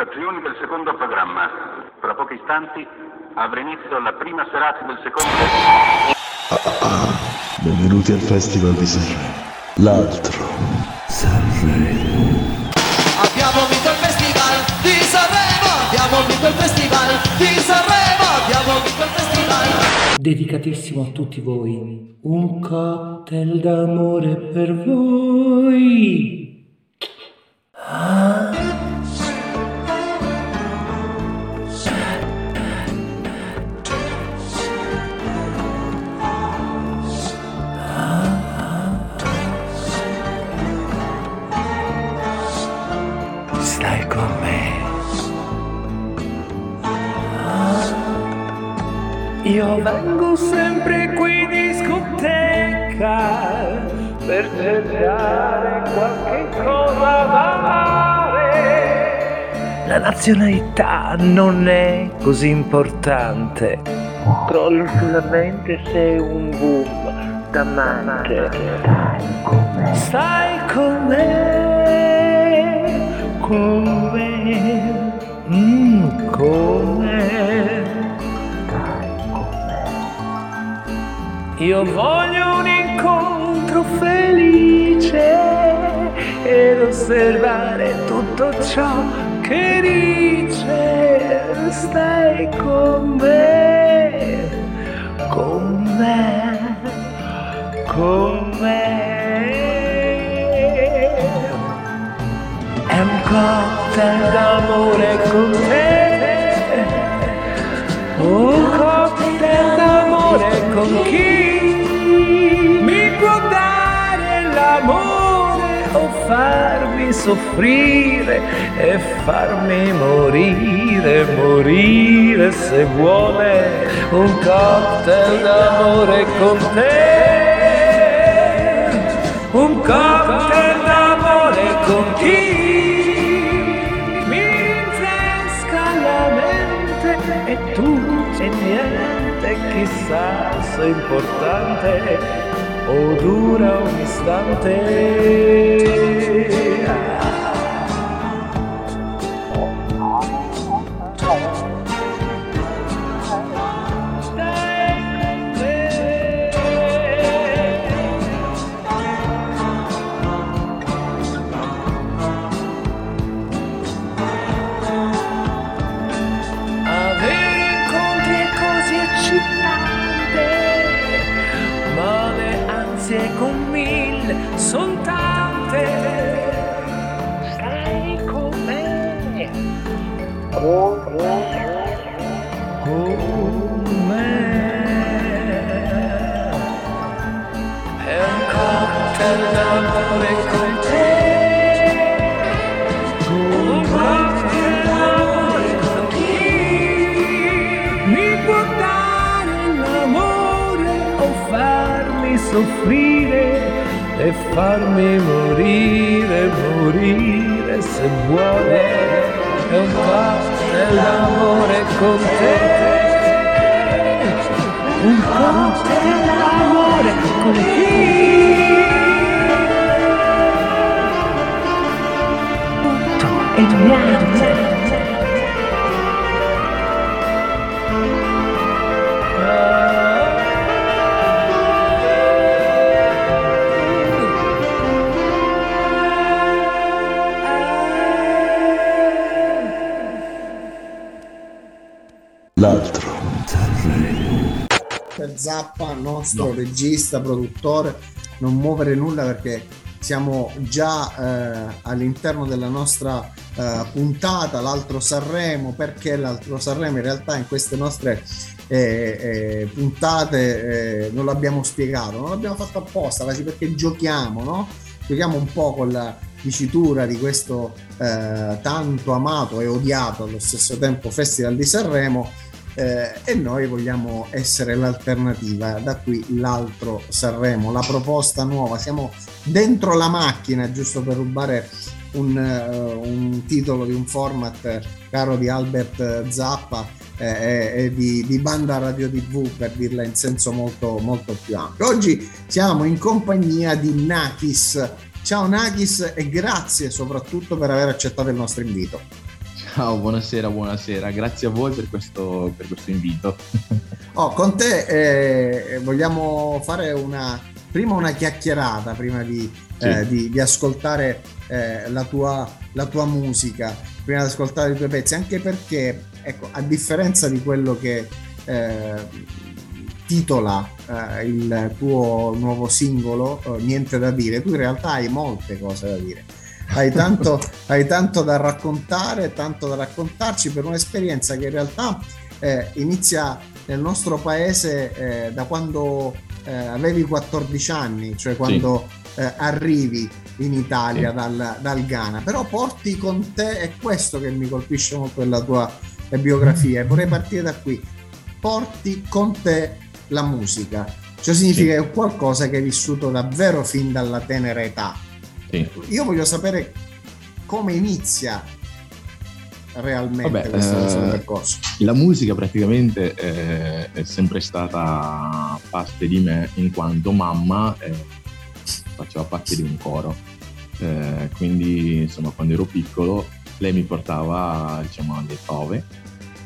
prestazioni del secondo programma. Fra pochi istanti avrà inizio la prima serata del secondo. Ah, ah, benvenuti al Festival di Sanremo. L'altro Sanremo. Abbiamo vinto il Festival di Sanremo, abbiamo vinto il Festival di Sanremo, abbiamo vinto il Festival. Dedicatissimo a tutti voi, un cocktail d'amore per voi. Ah. Io vengo sempre qui in discoteca per cercare qualche cosa da fare. La nazionalità non è così importante. Controllo sulla mente sei un boom d'amante. Stai con me. Stai con me. Mm, con me. Io voglio un incontro felice ed osservare tutto ciò che dice. Stai con soffrire e farmi morire, morire se vuole un cocktail d'amore con te, un cocktail d'amore con chi mi rinfresca la mente e tu e niente, chissà se importante o dura un istante. farmi morire, morire se vuole, è un po' dell'amore con te, un po' dell'amore con chi? Tutto è niente. Nostro no. regista, produttore, non muovere nulla perché siamo già eh, all'interno della nostra eh, puntata, l'altro Sanremo, perché l'altro Sanremo in realtà in queste nostre eh, eh puntate eh, non l'abbiamo spiegato, non l'abbiamo fatto apposta, quasi perché giochiamo, no? Giochiamo un po' con la dicitura di questo eh, tanto amato e odiato allo stesso tempo Festival di Sanremo eh, e noi vogliamo essere l'alternativa, da qui l'altro Sanremo, la proposta nuova, siamo dentro la macchina giusto per rubare un, uh, un titolo di un format caro di Albert Zappa eh, e di, di, banda radio tv per dirla in senso molto, molto più ampio. Oggi siamo in compagnia di Nakis. Ciao Nakis e grazie soprattutto per aver accettato il nostro invito. Ciao, buonasera, buonasera. Grazie a voi per questo, per questo invito. Oh, con te eh, vogliamo fare una, prima una chiacchierata, prima di, Sì. eh, di- di ascoltare eh, la, tua, la tua musica, prima di ascoltare i tuoi pezzi, anche perché, ecco, a differenza di quello che eh, titola eh, il tuo nuovo singolo, eh, Niente da dire, tu in realtà hai molte cose da dire. Hai tanto, hai tanto da raccontare, tanto da raccontarci per un'esperienza che in realtà eh, inizia nel nostro paese eh, da quando eh, avevi 14 anni, cioè quando eh, arrivi in Italia Sì. dal, dal Ghana, però porti con te, è questo che mi colpisce molto della tua eh, biografia, e vorrei partire da qui, porti con te la musica, cioè significa che è qualcosa che hai vissuto davvero fin dalla tenera età. Sì. Io voglio sapere come inizia realmente Vabbè, questo, eh, percorso. La musica praticamente eh, è sempre stata parte di me in quanto mamma eh, faceva parte di un coro. Eh, quindi insomma quando ero piccolo lei mi portava diciamo alle prove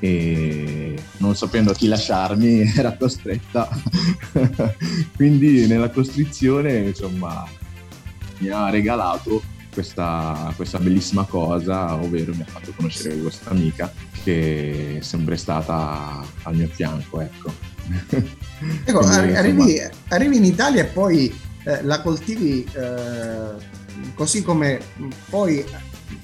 e non sapendo a chi lasciarmi era costretta quindi nella costrizione insomma mi ha regalato questa, questa bellissima cosa ovvero mi ha fatto conoscere questa amica che è sempre stata al mio fianco ecco. Ecco, Quindi, insomma, arrivi, arrivi in Italia e poi eh, la coltivi eh, così come poi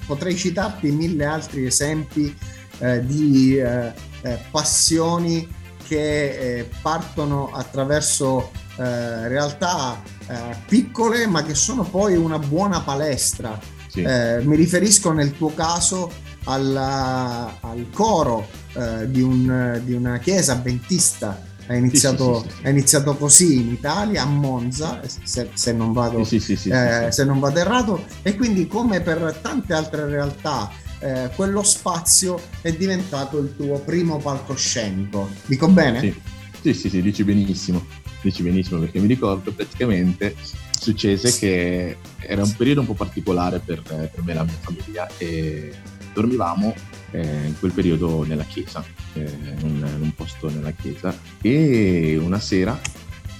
potrei citarti mille altri esempi eh, di eh, eh, passioni che eh, partono attraverso eh, realtà eh, piccole ma che sono poi una buona palestra. sì. Eh, mi riferisco nel tuo caso alla- al coro eh, di, un- di una chiesa avventista. Hai iniziato, sì, sì, hai iniziato così in Italia, a Monza, se, se non vado, eh, se non vado errato, e quindi come per tante altre realtà, eh, quello spazio è diventato il tuo primo palcoscenico. Dico bene? Sì, sì, sì, sì, dici benissimo, dici benissimo perché mi ricordo praticamente successe che era un periodo un po' particolare per, per me e la mia famiglia e dormivamo eh, in quel periodo nella chiesa, eh, in, in un posto nella chiesa e una sera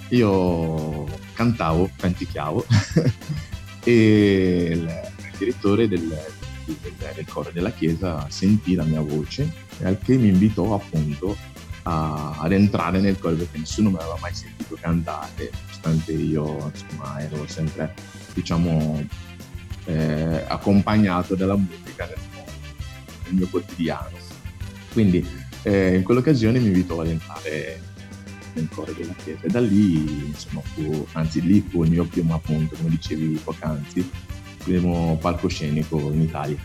io cantavo, canticchiavo e il, direttore del, del, del coro della chiesa sentì la mia voce e al che mi invitò appunto a- ad entrare nel coro perché nessuno mi aveva mai sentito cantare, nonostante io insomma ero sempre diciamo eh, accompagnato dalla musica nel, nel mio quotidiano. Quindi eh, in quell'occasione mi invitò ad entrare nel coro della chiesa e da lì insomma fu, anzi lì fu il mio primo appunto, come dicevi poc'anzi, primo palcoscenico in Italia.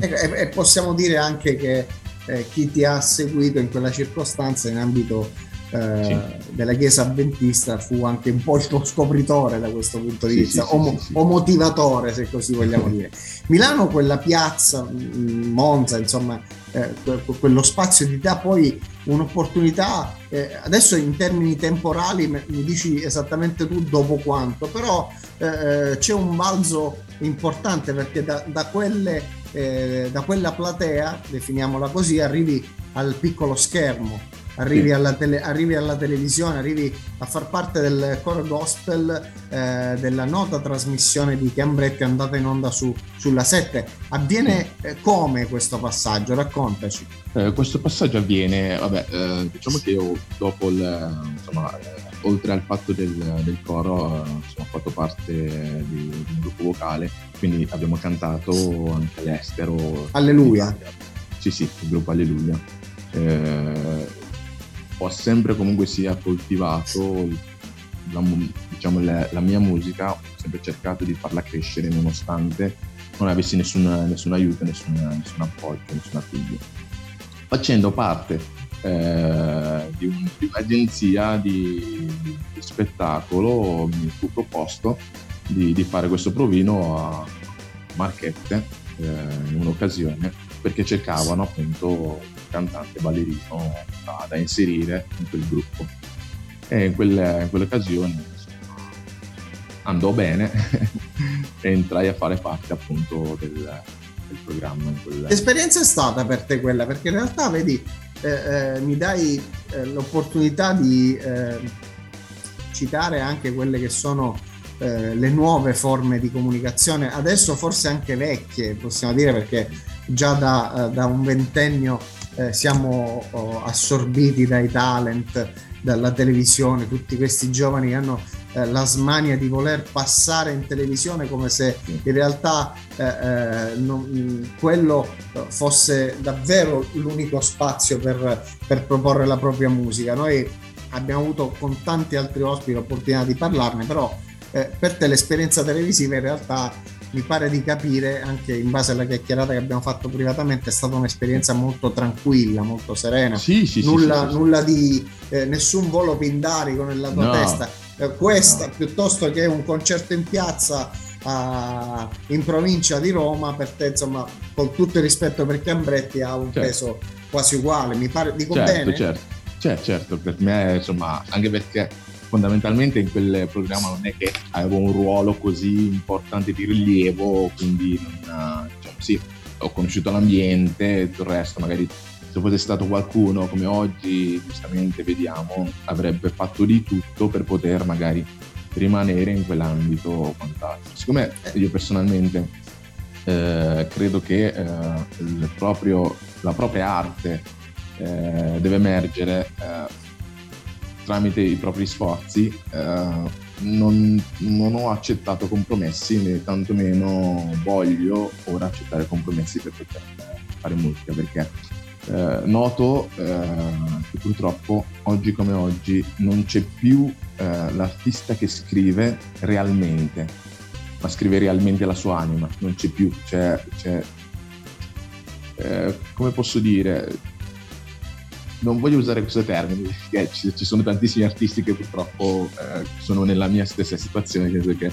E, e possiamo dire anche che eh, chi ti ha seguito in quella circostanza in ambito eh, della chiesa avventista fu anche un po' il tuo scopritore da questo punto di Sì, vista, sì, sì, o, mo- sì, sì. o motivatore se così vogliamo dire. Milano, quella piazza, mh, Monza, insomma, eh, que- quello spazio ti dà poi un'opportunità, eh, adesso in termini temporali mi dici esattamente tu dopo quanto, però eh, c'è un balzo importante perché da, da quelle, eh, da quella platea, definiamola così, arrivi al piccolo schermo, arrivi, alla, tele- arrivi alla televisione, arrivi a far parte del coro gospel eh, della nota trasmissione di Chiambretti andata in onda su, sulla 7. Avviene eh, come questo passaggio? Raccontaci. Eh, questo passaggio avviene, vabbè, eh, diciamo che io dopo il, insomma, oltre al fatto del, del coro, eh, insomma, ho fatto parte di, di un gruppo vocale, quindi abbiamo cantato anche all'estero. Alleluia. Sì, sì, il gruppo Alleluia. Eh, ho sempre comunque sia coltivato la, diciamo, la, la mia musica, ho sempre cercato di farla crescere nonostante non avessi nessun, nessun aiuto, nessun, nessun appoggio, nessun appiglio. Facendo parte eh, di, un- di un'agenzia di, di spettacolo mi fu proposto di, di fare questo provino a Marchette eh, in un'occasione perché cercavano appunto un cantante ballerino da, da inserire in quel gruppo e in, quelle- in quell'occasione andò bene e entrai a fare parte appunto del, il programma. Quel... Che esperienza è stata per te quella? Perché in realtà, vedi, eh, eh, mi dai eh, l'opportunità di eh, citare anche quelle che sono eh, le nuove forme di comunicazione, adesso forse anche vecchie, possiamo dire, perché già da, eh, da un ventennio siamo oh, assorbiti dai talent, dalla televisione, tutti questi giovani che hanno eh, la smania di voler passare in televisione come se in realtà eh, eh non, quello fosse davvero l'unico spazio per, per, proporre la propria musica. Noi abbiamo avuto con tanti altri ospiti l'opportunità di parlarne, però eh, per te l'esperienza televisiva in realtà mi pare di capire, anche in base alla chiacchierata che abbiamo fatto privatamente, è stata un'esperienza molto tranquilla, molto serena. Sì, sì, nulla, sì, nulla di eh, nessun volo pindarico nella tua no, testa. Eh, questa piuttosto che un concerto in piazza a, in provincia di Roma, per te, insomma, con tutto il rispetto per Cambretti, ha un certo. peso quasi uguale. Mi pare, dico certo, bene? Certo, certo, certo, per me, insomma, anche perché fondamentalmente in quel programma non è che avevo un ruolo così importante di rilievo, quindi non, diciamo, sì, ho conosciuto l'ambiente, tutto il resto magari se fosse stato qualcuno come oggi, giustamente vediamo, avrebbe fatto di tutto per poter magari rimanere in quell'ambito o quant'altro. Siccome io personalmente eh, credo che eh, proprio, la propria arte eh, deve emergere eh, tramite i propri sforzi, eh, non, non, ho accettato compromessi né tantomeno voglio ora accettare compromessi per poter fare musica perché eh, noto eh, che purtroppo oggi come oggi non c'è più eh, l'artista che scrive realmente ma scrive realmente la sua anima non c'è più c'è, c'è eh, come posso dire? Non voglio usare questo termine perché ci, ci sono tantissimi artisti che purtroppo eh, sono nella mia stessa situazione, nel che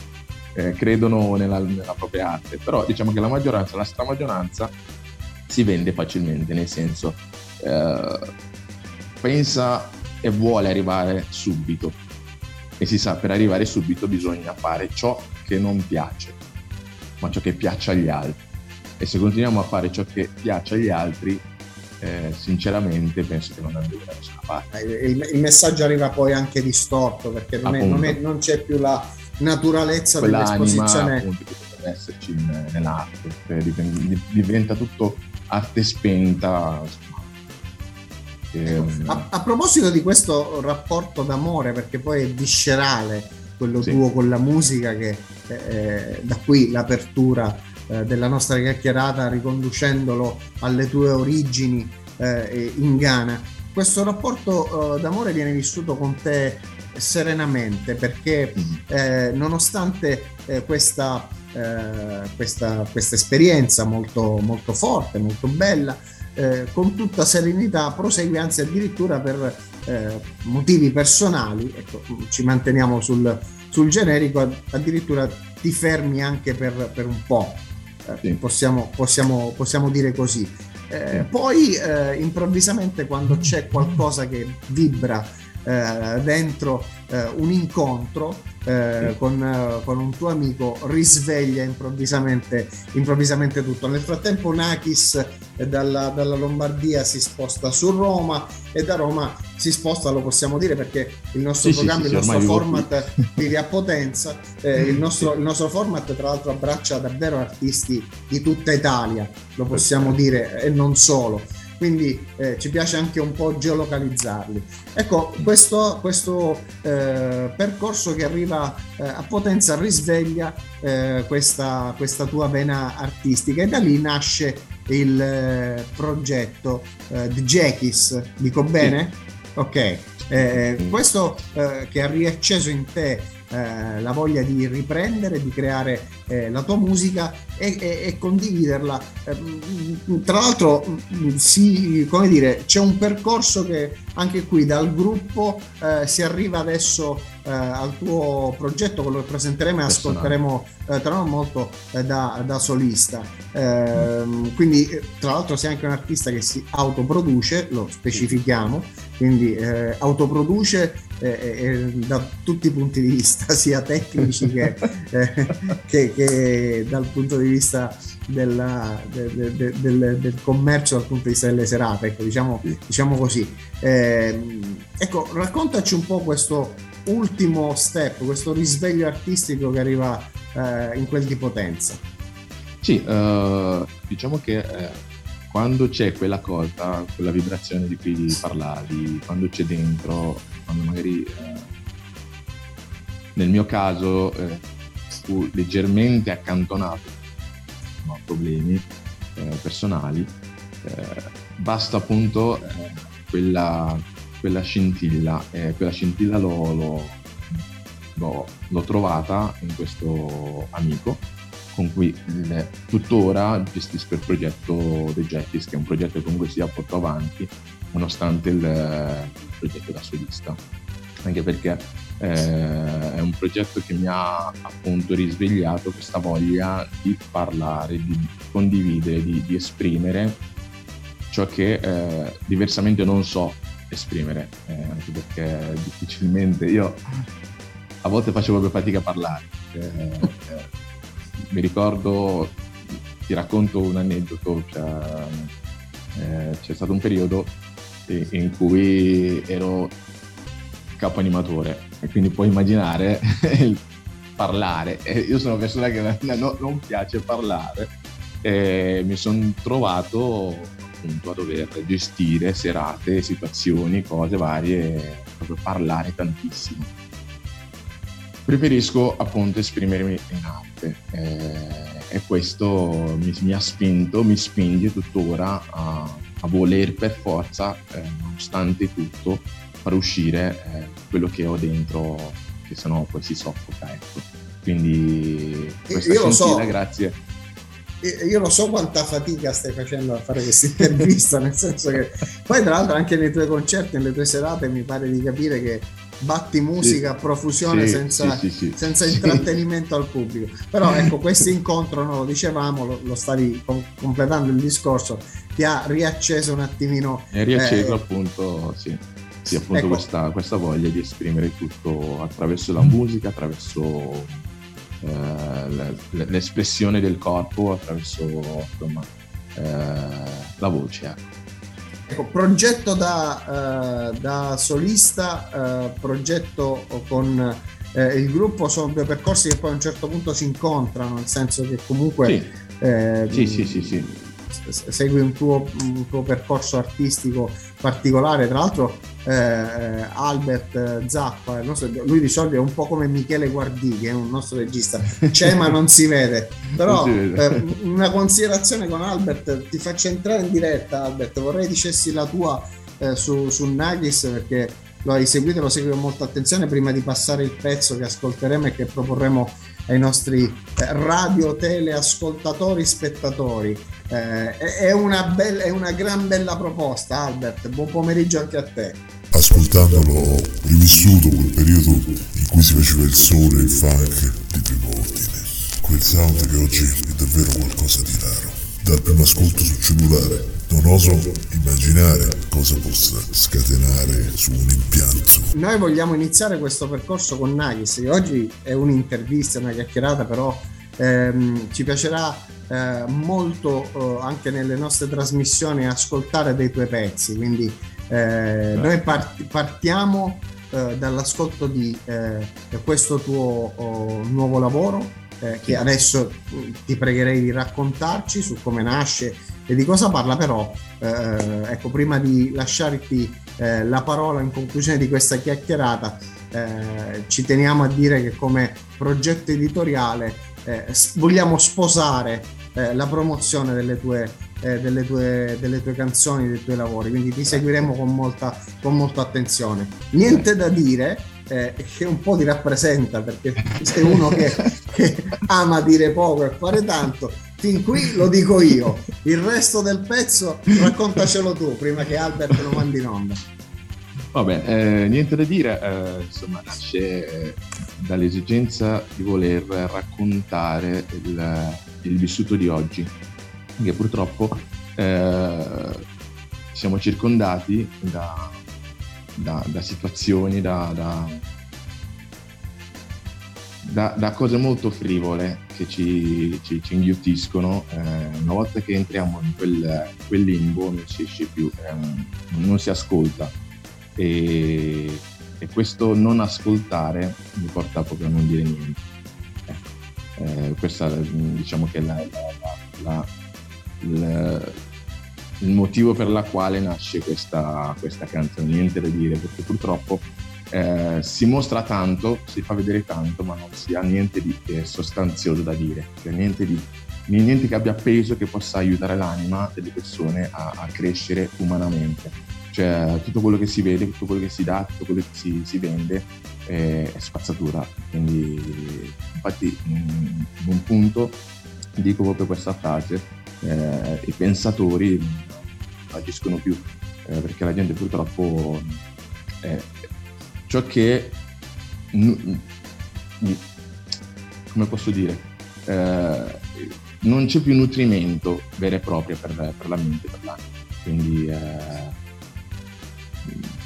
eh, credono nella, nella, propria arte, però diciamo che la maggioranza, la stramaggioranza si vende facilmente, nel senso eh, pensa e vuole arrivare subito e si sa per arrivare subito bisogna fare ciò che non piace, ma ciò che piace agli altri. E se continuiamo a fare ciò che piace agli altri, eh, sinceramente penso che non andremo da nessuna parte. Il, il, messaggio arriva poi anche distorto perché non, è, non, è, non c'è più la naturalezza dell'esposizione. Appunto, esserci in, nell'arte, cioè, diventa tutto arte spenta. Ecco, a, a, proposito di questo rapporto d'amore, perché poi è viscerale quello sì. tuo con la musica, che eh, da qui l'apertura eh, della nostra chiacchierata riconducendolo alle tue origini eh, in Ghana. Questo rapporto eh, d'amore viene vissuto con te serenamente perché mm-hmm. eh, nonostante eh, questa, questa, esperienza molto, molto forte, molto bella, con tutta serenità prosegui anzi addirittura per motivi personali, ecco, ci manteniamo sul, sul generico, addirittura ti fermi anche per, per un po' sì. possiamo, possiamo, possiamo, dire così. Eh, poi eh, improvvisamente quando c'è qualcosa che vibra eh, dentro eh, un incontro eh, con, eh, con, un tuo amico risveglia improvvisamente, improvvisamente tutto. Nel frattempo Nakis dalla, dalla, Lombardia si sposta su Roma e da Roma si sposta, lo possiamo dire perché il nostro sì, programma, sì, sì, il nostro format vive a Potenza, eh, il, nostro, il, nostro, format tra l'altro abbraccia davvero artisti di tutta Italia, lo possiamo dire, e non solo quindi eh, ci piace anche un po' geolocalizzarli. Ecco, questo, questo eh, percorso che arriva eh, a Potenza risveglia eh, questa, questa, tua vena artistica e da lì nasce il eh, progetto eh, The Jackis, dico bene? Ok, questo che ha riacceso in te la voglia di riprendere, di creare eh, la tua musica e, e, e condividerla. Eh, tra l'altro, mm, si, come dire, c'è un percorso che anche qui dal gruppo eh, si arriva adesso eh, al tuo progetto, quello che presenteremo e ascolteremo eh, tra non molto da, da, solista. Ehm, quindi, tra l'altro, sei anche un artista che si autoproduce, lo specifichiamo, quindi autoproduce da tutti i punti di vista, sia tecnici che, che, che dal punto di vista della- de- de- de- del, del commercio dal punto di vista delle serate, ecco, diciamo, diciamo così. Ehm, ecco, raccontaci un po' questo ultimo step, questo risveglio artistico che arriva eh, in quel di potenza. Sì, eh, diciamo che eh, quando c'è quella cosa, quella vibrazione di cui parlavi, quando c'è dentro, quando magari eh, nel mio caso eh, fu leggermente accantonato no, problemi eh, personali, eh, basta appunto eh, quella, quella scintilla, e quella scintilla l'ho, l'ho- l'ho- l'ho trovata in questo amico con cui eh, tuttora gestisco il progetto The Jetties, che è un progetto che comunque sia porto avanti nonostante il, il progetto da solista. Anche perché eh, è un progetto che mi ha appunto risvegliato questa voglia di parlare, di condividere, di, di esprimere ciò che eh, diversamente non so esprimere, eh, anche perché difficilmente io a volte facevo proprio fatica a parlare. Eh, mi ricordo, ti racconto un aneddoto, cioè, eh, c'è stato un periodo in cui ero capo animatore e quindi puoi immaginare il parlare. Io sono una persona che non piace parlare. E mi sono trovato appunto a dover gestire serate, situazioni, cose varie, proprio parlare tantissimo. Preferisco appunto esprimermi in arte. Eh, e questo mi, mi ha spinto, mi spinge tuttora a, a voler per forza, eh, nonostante tutto, far uscire eh, quello che ho dentro, che sennò poi si soffoca. Ecco. Quindi questa io lo so. grazie. Io lo so quanta fatica stai facendo a fare questa intervista, nel senso che poi tra l'altro anche nei tuoi concerti, nelle tue serate mi pare di capire che batti musica a profusione Sì, senza, sì, senza intrattenimento al pubblico. Però ecco, questo incontro, no, lo dicevamo, lo, lo stavi com- completando il discorso, ti ha riacceso un attimino. E riacceso eh, appunto, sì, sì, appunto Ecco. questa, questa voglia di esprimere tutto attraverso la musica, attraverso eh, l'espressione del corpo, attraverso insomma, eh, la voce. ecco. Ecco, progetto da, eh, da solista, eh, progetto con eh, il gruppo, sono due percorsi che poi a un certo punto si incontrano, nel senso che comunque Sì, eh, sì, sì, sì, sì. Segui un tuo, un tuo percorso artistico particolare. Tra l'altro, eh, Albert Zappa, nostro- lui di solito è un po' come Michele Guardì, che è un nostro regista, c'è ma non si vede. Però si vede. eh, una considerazione con Albert, ti faccio entrare in diretta, Albert. Vorrei dicessi la tua eh, su, su Nagis perché lo hai seguito e lo segui con molta attenzione prima di passare il pezzo che ascolteremo e che proporremo ai nostri eh, radio, tele, ascoltatori, spettatori. Eh, è, una bella, è una gran bella proposta, Albert. Buon pomeriggio anche a te. Ascoltandolo ho rivissuto quel periodo in cui si faceva il sole e il funk di primo ordine. Quel sound che oggi è davvero qualcosa di raro. Dal primo ascolto sul cellulare non oso immaginare cosa possa scatenare su un impianto. Noi vogliamo iniziare questo percorso con Nagis, che oggi è un'intervista, una chiacchierata, però ehm, ci piacerà eh, molto eh, anche nelle nostre trasmissioni ascoltare dei tuoi pezzi. Quindi eh, noi part- partiamo eh, dall'ascolto di eh, questo tuo oh, nuovo lavoro. eh, che adesso mm, ti pregherei di raccontarci su come nasce e di cosa parla, però ecco, prima di lasciarti la parola in conclusione di questa chiacchierata, ci teniamo a dire che come progetto editoriale eh, vogliamo sposare eh, la promozione delle tue, eh, delle, tue, delle tue canzoni, dei tuoi lavori, quindi ti seguiremo con molta, con molta attenzione. Niente da dire, eh, che un po' ti rappresenta perché sei uno che, che ama dire poco e fare tanto. Fin qui lo dico io, il resto del pezzo raccontacelo tu prima che Albert lo mandi in onda. Vabbè, eh, niente da dire, eh, insomma, nasce eh, dall'esigenza di voler raccontare il, il vissuto di oggi, che purtroppo eh, siamo circondati da, da- da situazioni, da, da- cose molto frivole che ci, ci, ci inghiottiscono, eh, una volta che entriamo in quel, quel limbo non si esce più, ehm, non si ascolta. E, e, questo non ascoltare mi porta proprio a non dire niente. Eh, eh, questa diciamo che è la, la, la, il motivo per la quale nasce questa, questa canzone, niente da dire, perché purtroppo eh, si mostra tanto, si fa vedere tanto, ma non si ha niente di sostanzioso da dire, cioè niente, di, niente che abbia peso che possa aiutare l'anima delle persone a, a, crescere umanamente. Cioè tutto quello che si vede, tutto quello che si dà, tutto quello che si, si vende è, è, spazzatura. Quindi infatti in un punto dico proprio questa frase, eh, i pensatori agiscono più, eh, perché la gente purtroppo è, ciò che come posso dire eh, non c'è più nutrimento vero e proprio per, per la mente per l'anima quindi eh,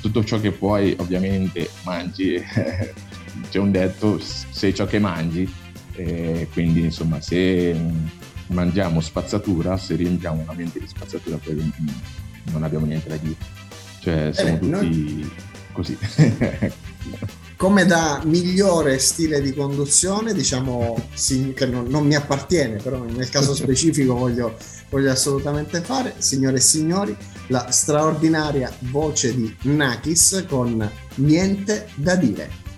tutto ciò che puoi ovviamente mangi. C'è un detto sei ciò che mangi eh, quindi insomma se mangiamo spazzatura se riempiamo una mente di spazzatura poi non abbiamo niente da dire. Cioè siamo eh, tutti noi così. Come da migliore stile di conduzione, diciamo che non, non mi appartiene, però nel caso specifico voglio, voglio assolutamente fare, signore e signori, la straordinaria voce di Nakis con Niente da dire.